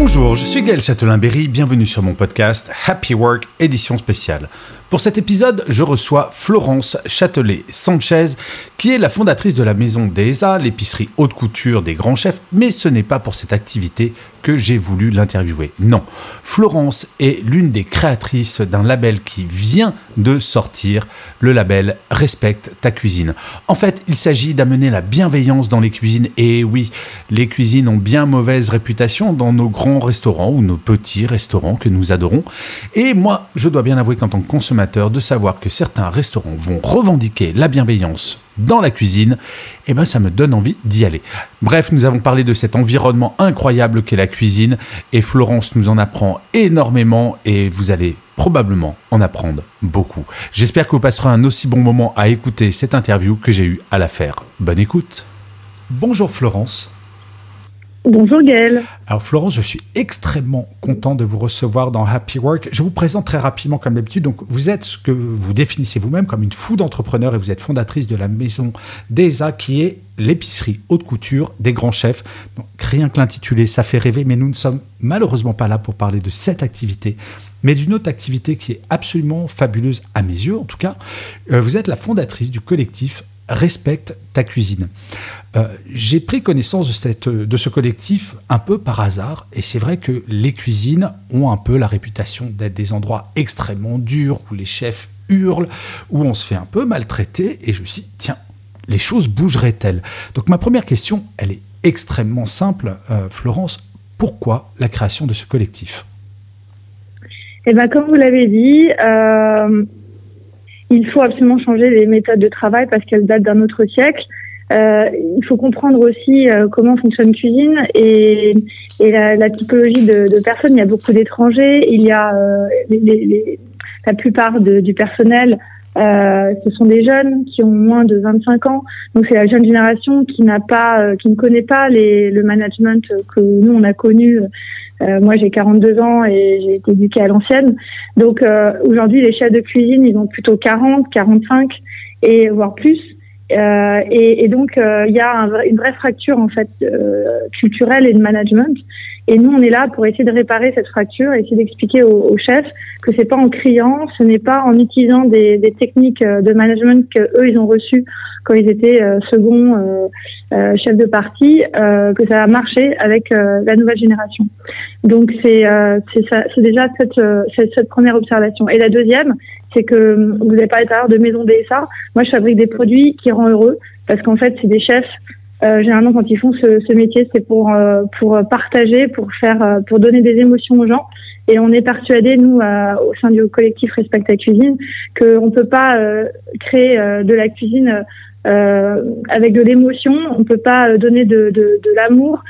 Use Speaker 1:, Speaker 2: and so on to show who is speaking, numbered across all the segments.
Speaker 1: Bonjour, je suis Gaël Châtelain-Berry, bienvenue sur mon podcast Happy Work édition spéciale. Pour cet épisode, je reçois Florence Châtelet-Sanchez, qui est la fondatrice de la maison DESA, l'épicerie haute couture des grands chefs, mais ce n'est pas pour cette activité que j'ai voulu l'interviewer. Non, Florence est l'une des créatrices d'un label qui vient de sortir, le label Respecte ta cuisine. En fait, il s'agit d'amener la bienveillance dans les cuisines. Et oui, les cuisines ont bien mauvaise réputation dans nos grands restaurants ou nos petits restaurants que nous adorons. Et moi, je dois bien avouer qu'en tant que consommateur, de savoir que certains restaurants vont revendiquer la bienveillance dans la cuisine, eh ben ça me donne envie d'y aller. Bref, nous avons parlé de cet environnement incroyable qu'est la cuisine et Florence nous en apprend énormément et vous allez probablement en apprendre beaucoup. J'espère que vous passerez un aussi bon moment à écouter cette interview que j'ai eu à la faire. Bonne écoute. Bonjour Florence.
Speaker 2: Bonjour Gaël.
Speaker 1: Alors Florence, je suis extrêmement content de vous recevoir dans Happy Work. Je vous présente très rapidement comme d'habitude. Donc vous êtes ce que vous définissez vous-même comme une fou d'entrepreneur et vous êtes fondatrice de la maison DESA qui est l'épicerie haute couture des grands chefs. Donc, rien que l'intitulé, ça fait rêver, mais nous ne sommes malheureusement pas là pour parler de cette activité, mais d'une autre activité qui est absolument fabuleuse à mes yeux en tout cas. Euh, vous êtes la fondatrice du collectif Respecte ta cuisine. Euh, J'ai pris connaissance de, cette, ce collectif un peu par hasard, et c'est vrai que les cuisines ont un peu la réputation d'être des endroits extrêmement durs, où les chefs hurlent, où on se fait un peu maltraiter, et je me suis dit, tiens, les choses bougeraient-elles? Donc ma première question, elle est extrêmement simple, euh, Florence, pourquoi la création de ce collectif?
Speaker 2: Eh ben, comme vous l'avez dit, euh, il faut absolument changer les méthodes de travail parce qu'elles datent d'un autre siècle. Euh, il faut comprendre aussi euh, comment fonctionne cuisine et, et la, la, typologie de, de, personnes. Il y a beaucoup d'étrangers. Il y a euh, les, les, la plupart de, du personnel. Euh, ce sont des jeunes qui ont moins de 25 ans, donc c'est la jeune génération qui n'a pas, qui ne connaît pas les, le management que nous on a connu euh, moi, j'ai 42 ans et j'ai été éduquée à l'ancienne. Donc, euh, aujourd'hui, les chefs de cuisine, ils ont plutôt 40, 45 et voire plus. Euh, et, donc, il y a un, une vraie fracture en fait culturelle et de management. Et nous, on est là pour essayer de réparer cette fracture, essayer d'expliquer aux, chefs que c'est pas en criant, ce n'est pas en utilisant des, techniques de management que eux ils ont reçues quand ils étaient euh, second euh, euh, chef de parti, que ça a marché avec la nouvelle génération. Donc c'est déjà cette première observation. Et la deuxième, c'est que vous avez parlé tout à l'heure de maison DSA. Moi, je fabrique des produits qui rendent heureux parce qu'en fait, c'est des chefs euh, généralement, quand ils font ce, ce métier, c'est pour euh, pour partager, pour faire, euh, pour donner des émotions aux gens. Et on est persuadé, nous, au sein du collectif Respect ta cuisine, qu'on ne peut pas créer de la cuisine avec de l'émotion. On ne peut pas donner de, de, de l'amour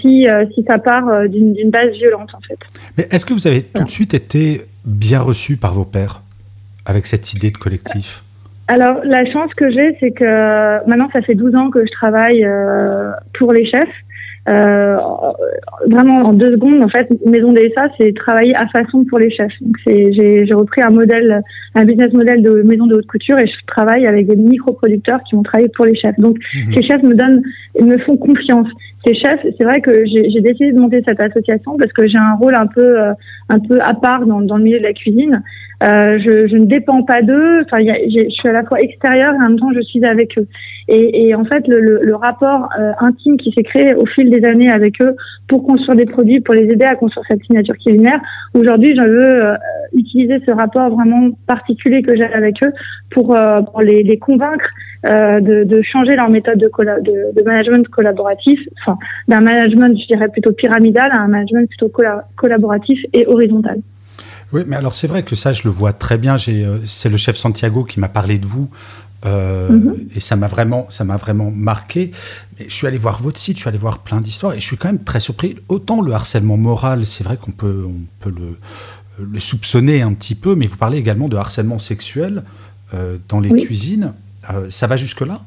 Speaker 2: si si ça part d'une base violente, en fait.
Speaker 1: Mais est-ce que vous avez tout de suite été bien reçu par vos pères avec cette idée de collectif
Speaker 2: alors, la chance que j'ai, c'est que maintenant, ça fait 12 ans que je travaille euh, pour les chefs. Euh, vraiment en deux secondes, en fait, Maison DSA, c'est travailler à façon pour les chefs. Donc, j'ai repris un modèle, un business model de maison de haute couture et je travaille avec des micro-producteurs qui vont travailler pour les chefs. Donc, mmh. ces chefs me donnent, me font confiance. Ces chefs, c'est vrai que j'ai décidé de monter cette association parce que j'ai un rôle un peu, euh, un peu à part dans, dans le milieu de la cuisine. Euh, je, je, ne dépends pas d'eux. Enfin, je suis à la fois extérieure et en même temps je suis avec eux. Et, et en fait, le, le, le rapport euh, intime qui s'est créé au fil des années avec eux pour construire des produits, pour les aider à construire cette signature culinaire. Aujourd'hui, je veux euh, utiliser ce rapport vraiment particulier que j'ai avec eux pour, euh, pour les, les, convaincre de, de, changer leur méthode de, de, de management collaboratif, enfin d'un management, je dirais plutôt pyramidal à un management plutôt collaboratif et horizontal.
Speaker 1: Oui, mais alors c'est vrai que ça, je le vois très bien. Euh, c'est le chef Santiago qui m'a parlé de vous Mhm. Et ça m'a vraiment, ça m'a vraiment marqué. Mais je suis allé voir votre site, je suis allé voir plein d'histoires et je suis quand même très surpris. Autant le harcèlement moral, c'est vrai qu'on peut, on peut le, le soupçonner un petit peu, mais vous parlez également de harcèlement sexuel dans les cuisines. Ça va jusque là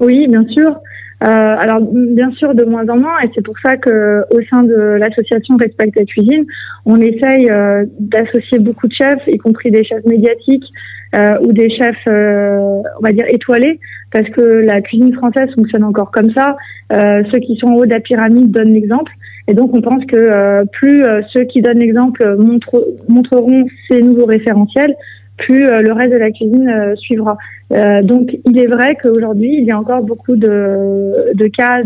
Speaker 2: Oui, bien sûr. Euh, alors bien sûr de moins en moins et c'est pour ça que au sein de l'association Respect la cuisine, on essaye euh, d'associer beaucoup de chefs, y compris des chefs médiatiques euh, ou des chefs, on va dire étoilés, parce que la cuisine française fonctionne encore comme ça. ceux qui sont en haut de la pyramide donnent l'exemple. Et donc, on pense que plus ceux qui donnent l'exemple montreront ces nouveaux référentiels, plus le reste de la cuisine suivra. Euh, donc, il est vrai qu'aujourd'hui, il y a encore beaucoup de, de cas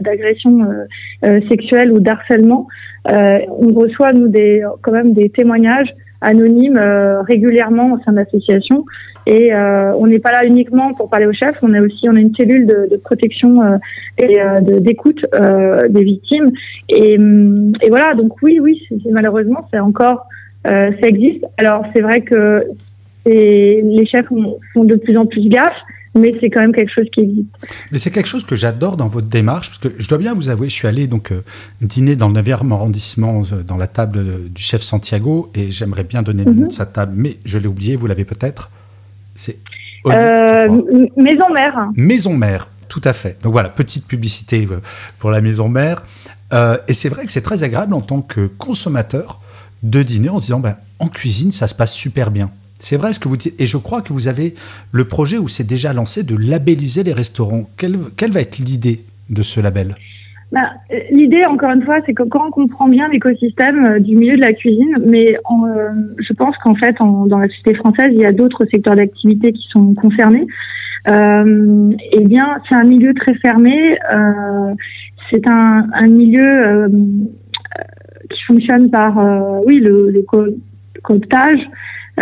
Speaker 2: d'agression euh, euh, sexuelle ou d'harcèlement. Euh, on reçoit, nous, des, quand même des témoignages anonymes régulièrement au sein de l'association. Et on n'est pas là uniquement pour parler aux chefs, on a aussi on a une cellule de, de protection et d'écoute des victimes. Et, et, voilà, donc oui, oui, malheureusement, c'est encore, ça existe. Alors c'est vrai que les chefs font de plus en plus gaffe, mais c'est quand même quelque chose qui existe.
Speaker 1: Mais c'est quelque chose que j'adore dans votre démarche, parce que je dois bien vous avouer, je suis allé donc euh, dîner dans le 9e arrondissement, euh, dans la table du chef Santiago, et j'aimerais bien donner le nom de sa table, mais je l'ai oublié, vous l'avez peut-être.
Speaker 2: C'est euh, Maison Mère.
Speaker 1: Maison Mère, tout à fait. Donc voilà, petite publicité pour la Maison Mère. et c'est vrai que c'est très agréable en tant que consommateur de dîner en se disant, ben, en cuisine, ça se passe super bien. C'est vrai ce que vous dites. Et je crois que vous avez le projet où c'est déjà lancé de labelliser les restaurants. Quelle, va être l'idée de ce label?
Speaker 2: Bah, L'idée, encore une fois, c'est que quand on comprend bien l'écosystème euh, du milieu de la cuisine, mais euh, je pense qu'en fait, dans la société française, il y a d'autres secteurs d'activité qui sont concernés. Euh, eh bien, c'est un milieu très fermé. c'est un, milieu qui fonctionne par, oui, le, le cooptage.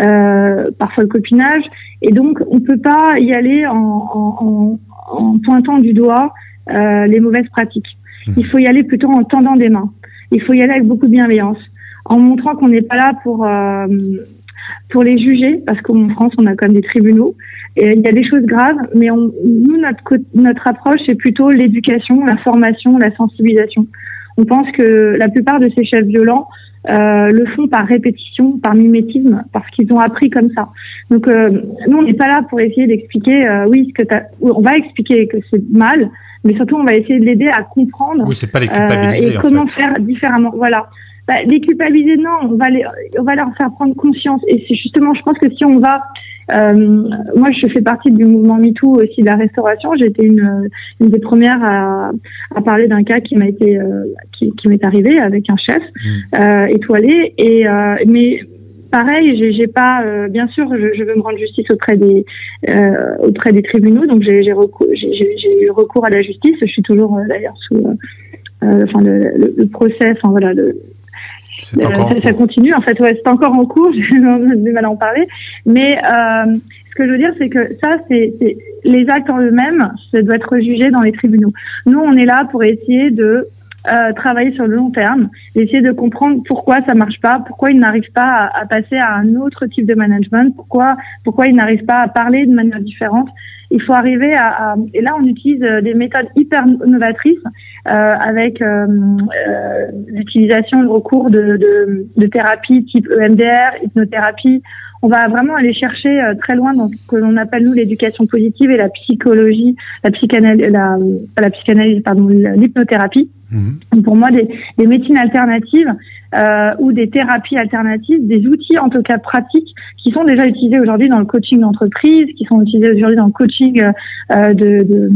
Speaker 2: Euh, parfois le copinage. Et donc, on ne peut pas y aller en, en, en pointant du doigt euh, les mauvaises pratiques. Mmh. Il faut y aller plutôt en tendant des mains. Il faut y aller avec beaucoup de bienveillance, en montrant qu'on n'est pas là pour euh, pour les juger, parce qu'en France, on a quand même des tribunaux. Et il y a des choses graves, mais on, nous, notre, notre approche, c'est plutôt l'éducation, la formation, la sensibilisation. On pense que la plupart de ces chefs violents euh, le font par répétition, par mimétisme, parce qu'ils ont appris comme ça. Donc euh, nous, on n'est pas là pour essayer d'expliquer, euh, oui, ce que as, on va expliquer que c'est mal, mais surtout on va essayer de l'aider à comprendre
Speaker 1: oui, pas les culpabiliser,
Speaker 2: et comment faire différemment. Voilà. Bah, les culpabiliser, non, on va, les, on va leur faire prendre conscience. Et c'est justement, je pense que si on va euh, moi, je fais partie du mouvement MeToo aussi de la restauration. J'ai été une, une des premières à, à parler d'un cas qui m'a été euh, qui, qui m'est arrivé avec un chef mmh. euh, étoilé. Et euh, mais pareil, j'ai pas, euh, bien sûr, je, je, veux me rendre justice auprès des euh, auprès des tribunaux, donc j'ai recours, eu recours à la justice. Je suis toujours d'ailleurs sous, enfin le, le, le, procès, enfin voilà, le, euh, ça, continue, en fait, ouais, c'est encore en cours, j'ai du mal à en parler. Mais euh, ce que je veux dire, c'est que ça, c'est les actes en eux-mêmes, ça doit être jugé dans les tribunaux. Nous, on est là pour essayer de euh, travailler sur le long terme, essayer de comprendre pourquoi ça marche pas, pourquoi ils n'arrivent pas à, à, passer à un autre type de management, pourquoi pourquoi ils n'arrivent pas à parler de manière différente. Il faut arriver à, à et là on utilise euh, des méthodes hyper novatrices euh, avec euh, euh, l'utilisation, le recours de, de, de thérapies type EMDR, hypnothérapie. On va vraiment aller chercher très loin dans ce que l'on appelle nous l'éducation positive et la psychologie, la psychanalyse, la, la psychanalyse, pardon, l'hypnothérapie. Mmh. Pour moi, des, des médecines alternatives euh, ou des thérapies alternatives, des outils en tout cas pratiques qui sont déjà utilisés aujourd'hui dans le coaching d'entreprise, qui sont utilisés aujourd'hui dans le coaching euh, de, de,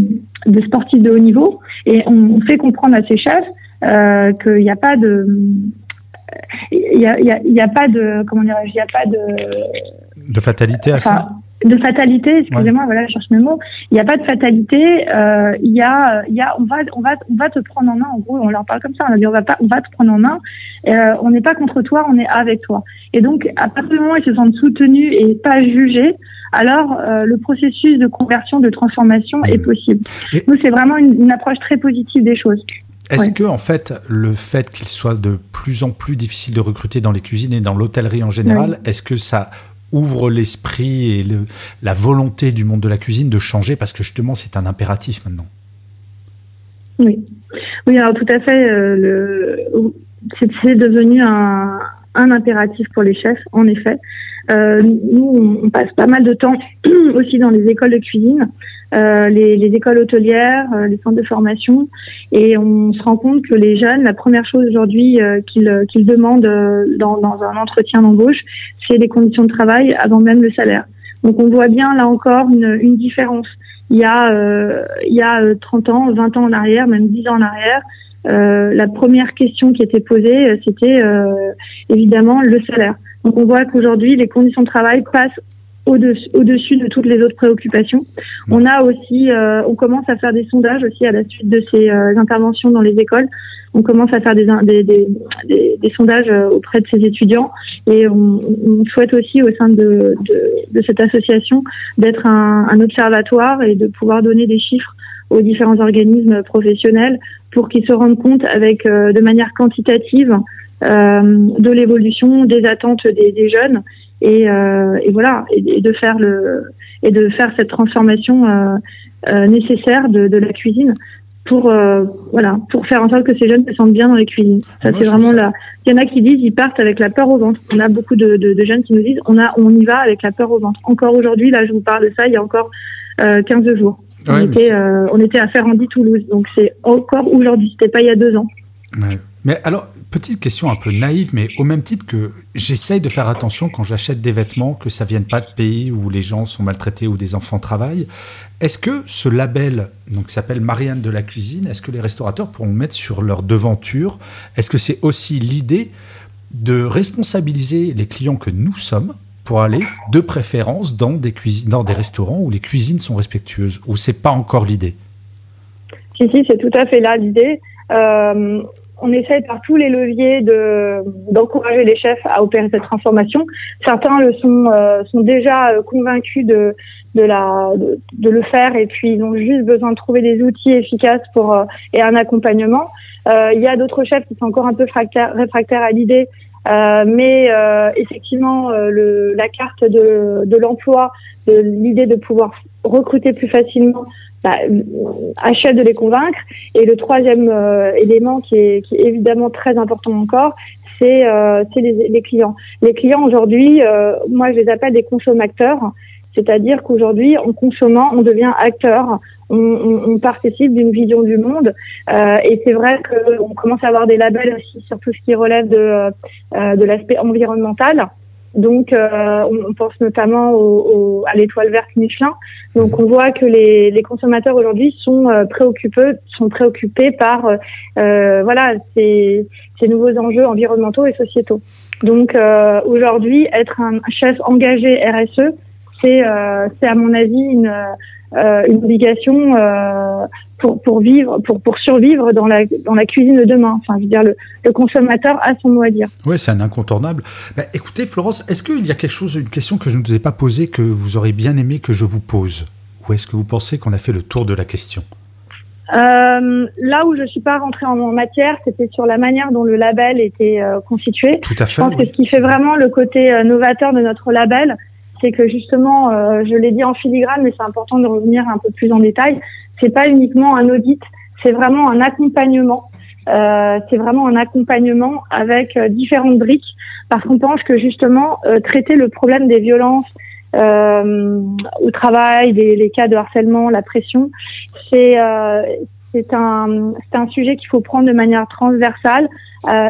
Speaker 2: de, sportifs de haut niveau. Et on fait comprendre à ces chefs euh, qu'il n'y a pas de il y a, y, a, y a pas de comment dirais-je il n'y a pas de
Speaker 1: de fatalité à ça
Speaker 2: de fatalité, excusez-moi, voilà, je cherche mes mots. Il n'y a pas de fatalité. Euh, il y a, il y a, on va, on va, on va te prendre en main. En gros, on leur parle comme ça. On a dit, on va pas, on va te prendre en main. Euh, on n'est pas contre toi, on est avec toi. Et donc, à partir du moment où ils se sentent soutenus et pas jugés, alors euh, le processus de conversion, de transformation est possible. Nous, c'est vraiment une, une, approche très positive des choses.
Speaker 1: Est-ce que, en fait, le fait qu'il soit de plus en plus difficile de recruter dans les cuisines et dans l'hôtellerie en général, est-ce que ça ouvre l'esprit et la volonté du monde de la cuisine de changer parce que justement c'est un impératif maintenant?
Speaker 2: Oui, oui, alors tout à fait. Euh, c'est devenu un, impératif pour les chefs, en effet. Euh, nous, on, passe pas mal de temps aussi dans les écoles de cuisine, euh, les, écoles hôtelières, les centres de formation, et on se rend compte que les jeunes, la première chose aujourd'hui qu'ils demandent dans, un entretien d'embauche, c'est les conditions de travail avant même le salaire. Donc on voit bien là encore une, une différence il y a, euh, il y a 30 euh, ans, 20 ans en arrière, même 10 ans en arrière, euh, la première question qui était posée, euh, c'était euh, évidemment le salaire. Donc on voit qu'aujourd'hui, les conditions de travail passent au-dessus au -dessus de toutes les autres préoccupations. On a aussi, euh, on commence à faire des sondages aussi à la suite de ces interventions dans les écoles on commence à faire des, sondages euh, auprès de ces étudiants et on, souhaite aussi au sein de, cette association d'être un, observatoire et de pouvoir donner des chiffres aux différents organismes professionnels pour qu'ils se rendent compte avec euh, de manière quantitative euh, de l'évolution des attentes des, jeunes et, voilà et, de faire le et de faire cette transformation nécessaire de, la cuisine pour euh, voilà pour faire en sorte que ces jeunes se sentent bien dans les cuisines. Ça c'est vraiment là. Il y en a qui disent ils partent avec la peur au ventre. On a beaucoup de, de, jeunes qui nous disent on a on y va avec la peur au ventre. Encore aujourd'hui là je vous parle de ça il y a encore euh, 15 jours. on, était, euh, on était à Ferrandi Toulouse donc c'est encore aujourd'hui c'était pas il y a deux ans.
Speaker 1: Ouais. Mais alors, petite question un peu naïve, mais au même titre que j'essaye de faire attention quand j'achète des vêtements, que ça vienne pas de pays où les gens sont maltraités ou des enfants travaillent. Est-ce que ce label, donc qui s'appelle Marianne de la cuisine, est-ce que les restaurateurs pourront le mettre sur leur devanture? Est-ce que c'est aussi l'idée de responsabiliser les clients que nous sommes pour aller de préférence dans des cuisines, dans des restaurants où les cuisines sont respectueuses, ou c'est pas encore l'idée?
Speaker 2: Si si, c'est tout à fait là l'idée. Euh, on essaie par tous les leviers de d'encourager les chefs à opérer cette transformation. Certains le sont euh, sont déjà euh, convaincus de de la de, le faire et puis ils ont juste besoin de trouver des outils efficaces pour euh, et un accompagnement. il y a d'autres chefs qui sont encore un peu réfractaires à l'idée, mais effectivement le, la carte de de l'emploi, l'idée de pouvoir recruter plus facilement bah, achète de les convaincre. Et le troisième euh, élément qui est, qui est, évidemment très important encore, c'est euh, les, les, clients. Les clients aujourd'hui, euh, moi je les appelle des consommateurs, c'est-à-dire qu'aujourd'hui, en consommant, on devient acteur, on, on, on participe d'une vision du monde. Euh, et c'est vrai qu'on commence à avoir des labels aussi sur tout ce qui relève de, euh, de l'aspect environnemental. Donc, euh, on, pense notamment au, à l'étoile verte Michelin. Donc, on voit que les, les consommateurs aujourd'hui sont euh, préoccupés, sont préoccupés par euh, voilà ces, ces, nouveaux enjeux environnementaux et sociétaux. Donc, aujourd'hui, être un chef engagé RSE, c'est c'est à mon avis une une obligation pour, pour vivre, pour, pour survivre dans la, dans la cuisine de demain. Enfin, je veux dire, le, le consommateur a son mot à dire.
Speaker 1: Oui, c'est un incontournable. Bah, écoutez, Florence, est-ce qu'il y a quelque chose, une question que je ne vous ai pas posée que vous aurez bien aimé que je vous pose? Ou est-ce que vous pensez qu'on a fait le tour de la question?
Speaker 2: Euh, là où je suis pas rentrée en, matière, c'était sur la manière dont le label était euh, constitué.
Speaker 1: Tout à fait.
Speaker 2: Je pense que ce qui fait vraiment le côté euh, novateur de notre label, c'est que justement, euh, je l'ai dit en filigrane, mais c'est important de revenir un peu plus en détail c'est pas uniquement un audit, c'est vraiment un accompagnement. Euh, c'est vraiment un accompagnement avec euh, différentes briques parce qu'on pense que justement euh, traiter le problème des violences euh, au travail, des, les cas de harcèlement, la pression, c'est c'est un un sujet qu'il faut prendre de manière transversale.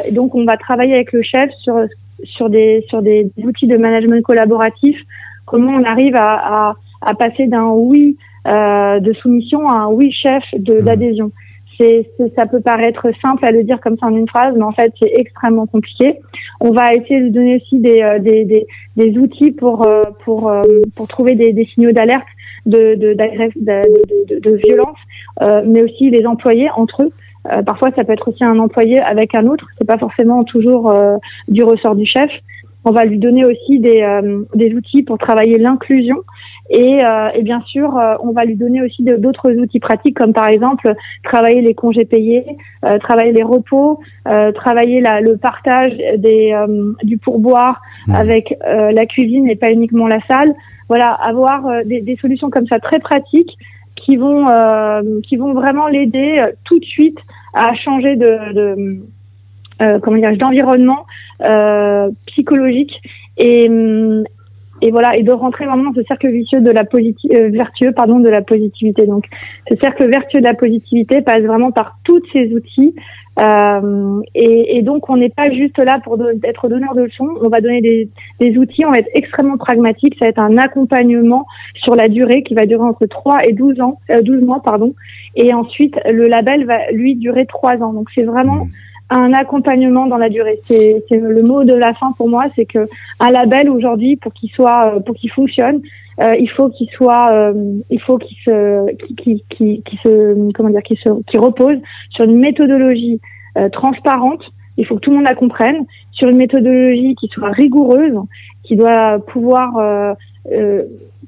Speaker 2: et donc on va travailler avec le chef sur sur des sur des outils de management collaboratif. Comment on arrive à, à, à passer d'un oui euh, de soumission à un oui chef de mmh. d'adhésion. C'est, ça peut paraître simple à le dire comme ça en une phrase, mais en fait c'est extrêmement compliqué. On va essayer de donner aussi des, euh, des, des, des outils pour euh, pour pour trouver des, des signaux d'alerte de de, de, de, de, violence, mais aussi les employés entre eux. Parfois, ça peut être aussi un employé avec un autre. C'est pas forcément toujours du ressort du chef. On va lui donner aussi des, des outils pour travailler l'inclusion Et, euh, et bien sûr, euh, on va lui donner aussi d'autres outils pratiques, comme par exemple travailler les congés payés, euh, travailler les repos, travailler la, le partage des, du pourboire mmh. avec la cuisine et pas uniquement la salle. Voilà, avoir des, des, solutions comme ça très pratiques qui vont qui vont vraiment l'aider tout de suite à changer de, de comment dire d'environnement psychologique. Et, et voilà et de rentrer vraiment dans ce cercle vicieux de la euh, vertueux pardon de la positivité. Donc ce cercle vertueux de la positivité passe vraiment par tous ces outils euh, et, et, donc on n'est pas juste là pour être donneur de leçons. On va donner des, des, outils on va être extrêmement pragmatique. Ça va être un accompagnement sur la durée qui va durer entre 3 et 12 ans euh, 12 mois pardon. Et ensuite le label va lui durer 3 ans. Donc c'est vraiment mmh un accompagnement dans la durée. C'est le mot de la fin pour moi, c'est que un label aujourd'hui, pour qu'il soit, euh, pour qu'il fonctionne, euh, il faut qu'il soit, euh, il faut qu'il se, qui, qui, qui, se, comment dire, qu'il se, qui repose sur une méthodologie euh, transparente. Il faut que tout le monde la comprenne sur une méthodologie qui soit rigoureuse, qui doit pouvoir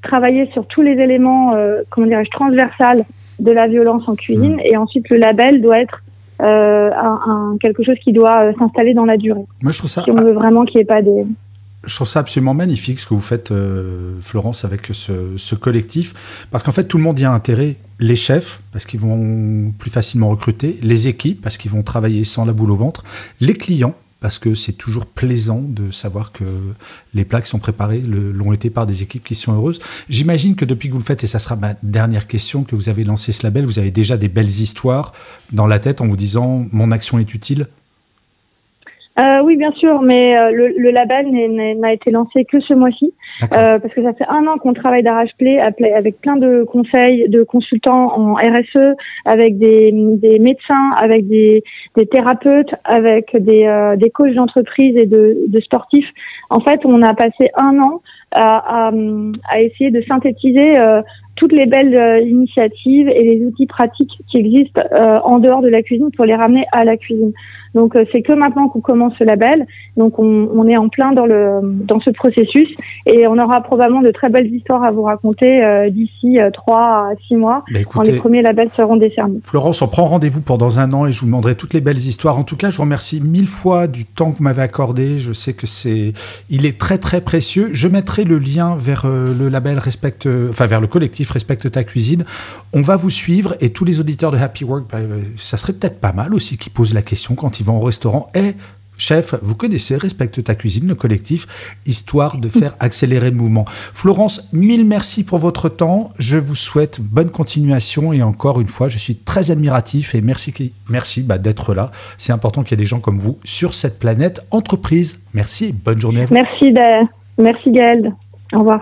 Speaker 2: travailler sur tous les éléments, comment dirais-je, transversales de la violence en cuisine. Mmh. Et ensuite, le label doit être euh, un, quelque chose qui doit euh, s'installer dans la durée.
Speaker 1: Moi, je trouve ça.
Speaker 2: Si on veut vraiment qu'il n'y ait pas des.
Speaker 1: Je trouve ça absolument magnifique ce que vous faites, euh, Florence, avec ce, ce collectif, parce qu'en fait, tout le monde y a intérêt. Les chefs, parce qu'ils vont plus facilement recruter, les équipes, parce qu'ils vont travailler sans la boule au ventre, les clients, parce que c'est toujours plaisant de savoir que les plats qui sont préparés l'ont été par des équipes qui sont heureuses. J'imagine que depuis que vous le faites, et ça sera ma dernière question, que vous avez lancé ce label, vous avez déjà des belles histoires dans la tête en vous disant mon action est utile
Speaker 2: euh, oui, bien sûr, mais euh, le, le, label n'a été lancé que ce mois-ci, euh, parce que ça fait un an qu'on travaille d'arrache-play avec plein de conseils, de consultants en RSE, avec des, des médecins, avec des, des, thérapeutes, avec des, euh, des coachs d'entreprise et de, de, sportifs. En fait, on a passé un an à, à, à essayer de synthétiser euh, toutes les belles euh, initiatives et les outils pratiques qui existent euh, en dehors de la cuisine pour les ramener à la cuisine. Donc c'est que maintenant qu'on commence ce label, donc on, on, est en plein dans le dans ce processus et on aura probablement de très belles histoires à vous raconter d'ici trois à six mois quand les premiers labels seront décernés.
Speaker 1: Florence, on prend rendez-vous pour dans un an et je vous demanderai toutes les belles histoires. En tout cas, je vous remercie mille fois du temps que vous m'avez accordé. Je sais que c'est il est très très précieux. Je mettrai le lien vers le label respecte, enfin vers le collectif respecte ta cuisine. On va vous suivre et tous les auditeurs de Happy Work, bah, euh, ça serait peut-être pas mal aussi qu'ils posent la question quand ils vont au restaurant. Eh, Chef, vous connaissez Respecte ta cuisine, le collectif, histoire de faire accélérer le mouvement. Florence, mille merci pour votre temps. Je vous souhaite bonne continuation et encore une fois, je suis très admiratif et merci, merci bah, d'être là. C'est important qu'il y ait des gens comme vous sur cette planète entreprise. Merci et bonne journée à vous.
Speaker 2: Merci, merci Gaël. Au revoir.